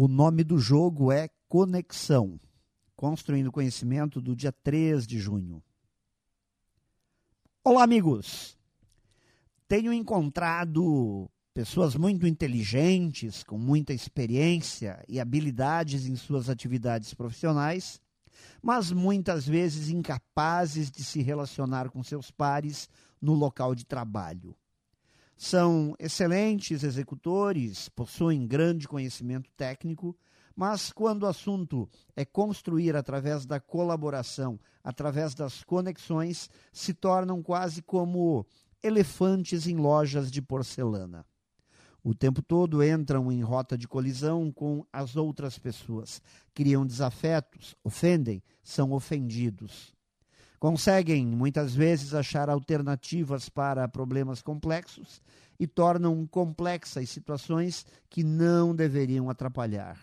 O nome do jogo é Conexão, construindo conhecimento do dia 3 de junho. Olá, amigos! Tenho encontrado pessoas muito inteligentes, com muita experiência e habilidades em suas atividades profissionais, mas muitas vezes incapazes de se relacionar com seus pares no local de trabalho. São excelentes executores, possuem grande conhecimento técnico, mas quando o assunto é construir através da colaboração, através das conexões, se tornam quase como elefantes em lojas de porcelana. O tempo todo entram em rota de colisão com as outras pessoas, criam desafetos, ofendem, são ofendidos. Conseguem, muitas vezes, achar alternativas para problemas complexos e tornam complexas situações que não deveriam atrapalhar.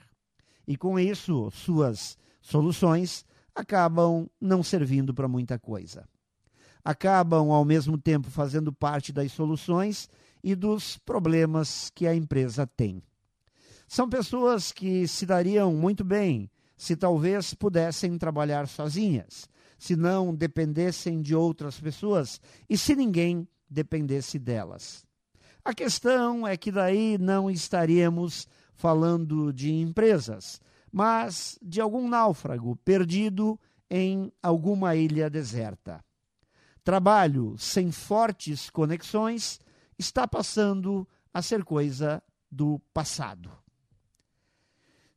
E com isso, suas soluções acabam não servindo para muita coisa. Acabam, ao mesmo tempo, fazendo parte das soluções e dos problemas que a empresa tem. São pessoas que se dariam muito bem se talvez pudessem trabalhar sozinhas se não dependessem de outras pessoas e se ninguém dependesse delas. A questão é que daí não estaríamos falando de empresas, mas de algum náufrago perdido em alguma ilha deserta. Trabalho sem fortes conexões está passando a ser coisa do passado.